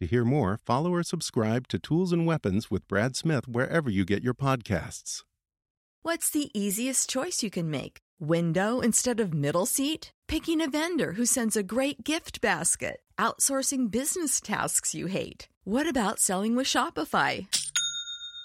To hear more, follow or subscribe to Tools and Weapons with Brad Smith wherever you get your podcasts. What's the easiest choice you can make? Window instead of middle seat? Picking a vendor who sends a great gift basket? Outsourcing business tasks you hate? What about selling with Shopify?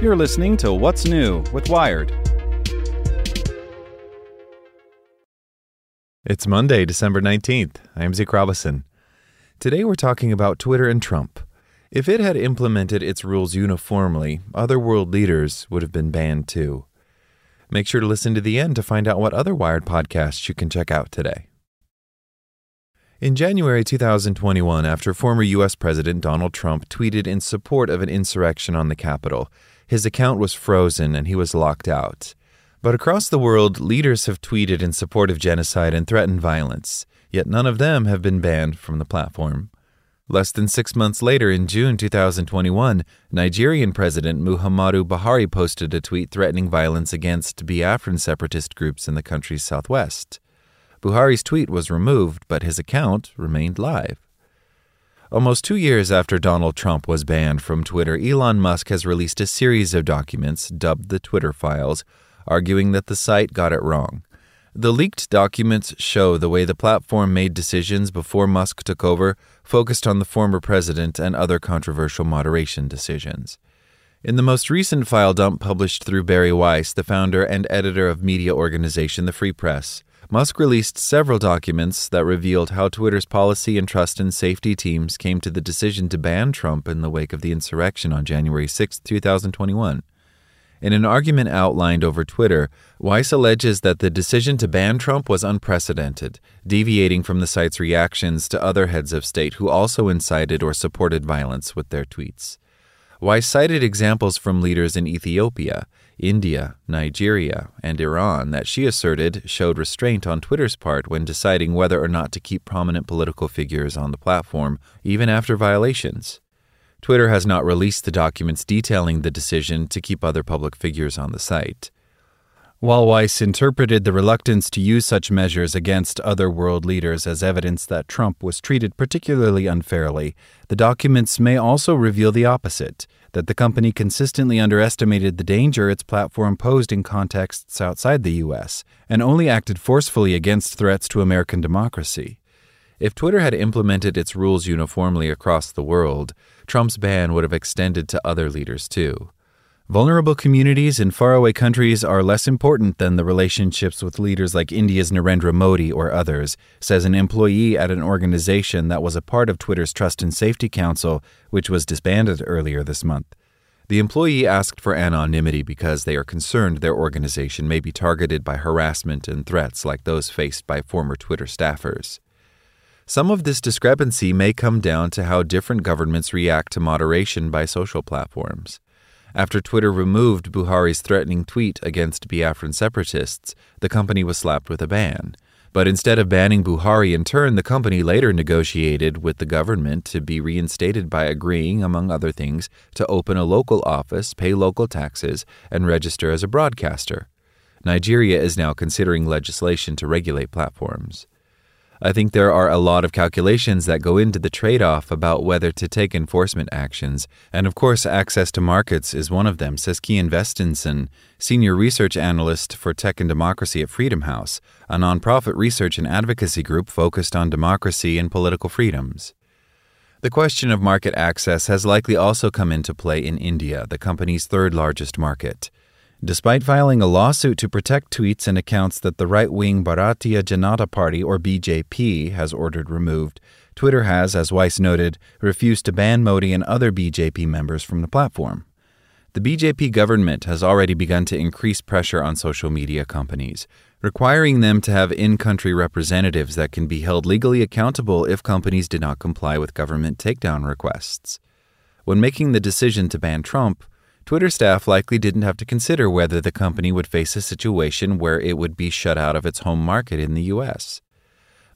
You're listening to What's New with Wired. It's Monday, December 19th. I'm Zeke Robison. Today we're talking about Twitter and Trump. If it had implemented its rules uniformly, other world leaders would have been banned too. Make sure to listen to the end to find out what other Wired podcasts you can check out today. In January 2021, after former U.S. President Donald Trump tweeted in support of an insurrection on the Capitol, his account was frozen and he was locked out. But across the world, leaders have tweeted in support of genocide and threatened violence, yet none of them have been banned from the platform. Less than six months later, in June 2021, Nigerian President Muhammadu Buhari posted a tweet threatening violence against Biafran separatist groups in the country's southwest. Buhari's tweet was removed, but his account remained live. Almost two years after Donald Trump was banned from Twitter, Elon Musk has released a series of documents dubbed the Twitter Files, arguing that the site got it wrong. The leaked documents show the way the platform made decisions before Musk took over, focused on the former president and other controversial moderation decisions. In the most recent file dump published through Bari Weiss, the founder and editor of media organization The Free Press, Musk released several documents that revealed how Twitter's policy and trust and safety teams came to the decision to ban Trump in the wake of the insurrection on January 6, 2021. In an argument outlined over Twitter, Weiss alleges that the decision to ban Trump was unprecedented, deviating from the site's reactions to other heads of state who also incited or supported violence with their tweets. Weiss cited examples from leaders in Ethiopia, India, Nigeria, and Iran that she asserted showed restraint on Twitter's part when deciding whether or not to keep prominent political figures on the platform, even after violations. Twitter has not released the documents detailing the decision to keep other public figures on the site. While Weiss interpreted the reluctance to use such measures against other world leaders as evidence that Trump was treated particularly unfairly, the documents may also reveal the opposite that the company consistently underestimated the danger its platform posed in contexts outside the U.S. and only acted forcefully against threats to American democracy. If Twitter had implemented its rules uniformly across the world, Trump's ban would have extended to other leaders too. Vulnerable communities in faraway countries are less important than the relationships with leaders like India's Narendra Modi or others, says an employee at an organization that was a part of Twitter's Trust and Safety Council, which was disbanded earlier this month. The employee asked for anonymity because they are concerned their organization may be targeted by harassment and threats like those faced by former Twitter staffers. Some of this discrepancy may come down to how different governments react to moderation by social platforms. After Twitter removed Buhari's threatening tweet against Biafran separatists, the company was slapped with a ban. But instead of banning Buhari in turn, the company later negotiated with the government to be reinstated by agreeing, among other things, to open a local office, pay local taxes, and register as a broadcaster. Nigeria is now considering legislation to regulate platforms. I think there are a lot of calculations that go into the trade off about whether to take enforcement actions, and of course, access to markets is one of them, says Kian Vesteinsson, senior research analyst for Tech and Democracy at Freedom House, a nonprofit research and advocacy group focused on democracy and political freedoms. The question of market access has likely also come into play in India, the company's third largest market. Despite filing a lawsuit to protect tweets and accounts that the right wing Bharatiya Janata Party, or BJP, has ordered removed, Twitter has, as Weiss noted, refused to ban Modi and other BJP members from the platform. The BJP government has already begun to increase pressure on social media companies, requiring them to have in country representatives that can be held legally accountable if companies did not comply with government takedown requests. When making the decision to ban Trump, Twitter staff likely didn't have to consider whether the company would face a situation where it would be shut out of its home market in the US.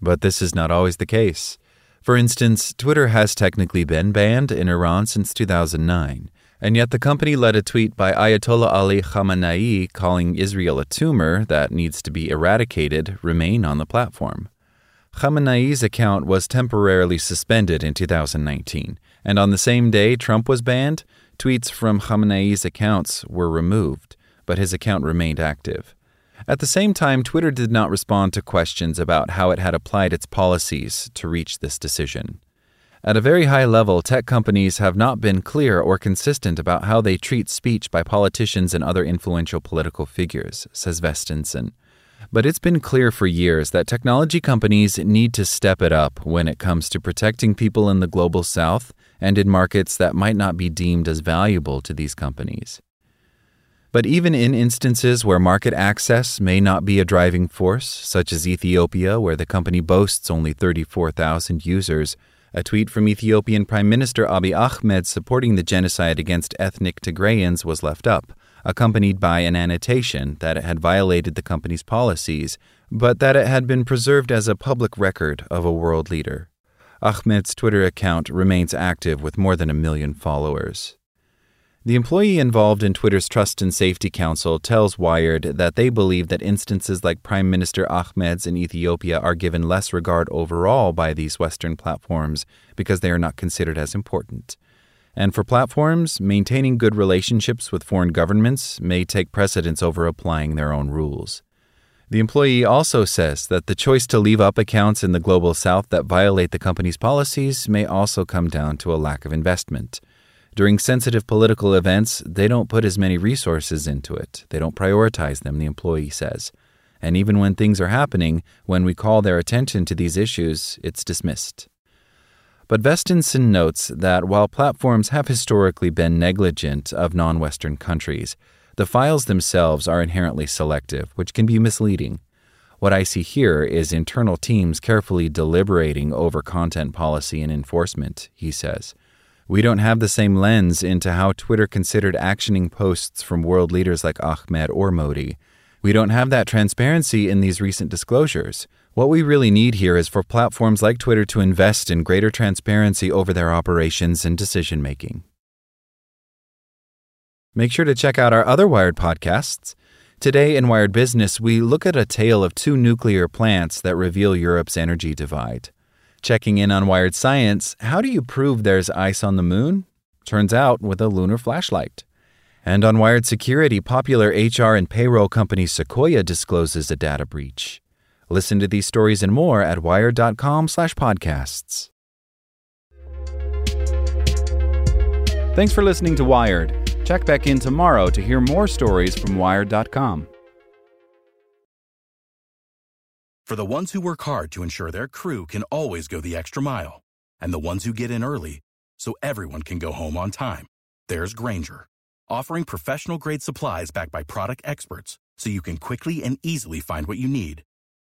But this is not always the case. For instance, Twitter has technically been banned in Iran since 2009, and yet the company let a tweet by Ayatollah Ali Khamenei calling Israel a tumor that needs to be eradicated remain on the platform. Khamenei's account was temporarily suspended in 2019, and on the same day Trump was banned, Tweets from Khamenei's accounts were removed, but his account remained active. At the same time, Twitter did not respond to questions about how it had applied its policies to reach this decision. At a very high level, tech companies have not been clear or consistent about how they treat speech by politicians and other influential political figures, says Vesteinsson. But it's been clear for years that technology companies need to step it up when it comes to protecting people in the global south and in markets that might not be deemed as valuable to these companies. But even in instances where market access may not be a driving force, such as Ethiopia, where the company boasts only 34,000 users, a tweet from Ethiopian Prime Minister Abiy Ahmed supporting the genocide against ethnic Tigrayans was left up, accompanied by an annotation that it had violated the company's policies, but that it had been preserved as a public record of a world leader. Ahmed's Twitter account remains active with more than a million followers. The employee involved in Twitter's Trust and Safety Council tells Wired that they believe that instances like Prime Minister Ahmed's in Ethiopia are given less regard overall by these Western platforms because they are not considered as important. And for platforms, maintaining good relationships with foreign governments may take precedence over applying their own rules. The employee also says that the choice to leave up accounts in the global south that violate the company's policies may also come down to a lack of investment. During sensitive political events, they don't put as many resources into it. They don't prioritize them, the employee says. And even when things are happening, when we call their attention to these issues, it's dismissed. But Vesteinsson notes that while platforms have historically been negligent of non Western countries, the files themselves are inherently selective, which can be misleading. What I see here is internal teams carefully deliberating over content policy and enforcement, he says. We don't have the same lens into how Twitter considered actioning posts from world leaders like Ahmed or Modi. We don't have that transparency in these recent disclosures. What we really need here is for platforms like Twitter to invest in greater transparency over their operations and decision making. Make sure to check out our other Wired podcasts. Today in Wired Business, we look at a tale of two nuclear plants that reveal Europe's energy divide. Checking in on Wired Science, how do you prove there's ice on the moon? Turns out with a lunar flashlight. And on Wired Security, popular HR and payroll company Sequoia discloses a data breach. Listen to these stories and more at wired.com/podcasts. Thanks for listening to Wired. Check back in tomorrow to hear more stories from Wired.com. For the ones who work hard to ensure their crew can always go the extra mile, and the ones who get in early so everyone can go home on time, there's Grainger, offering professional grade supplies backed by product experts so you can quickly and easily find what you need.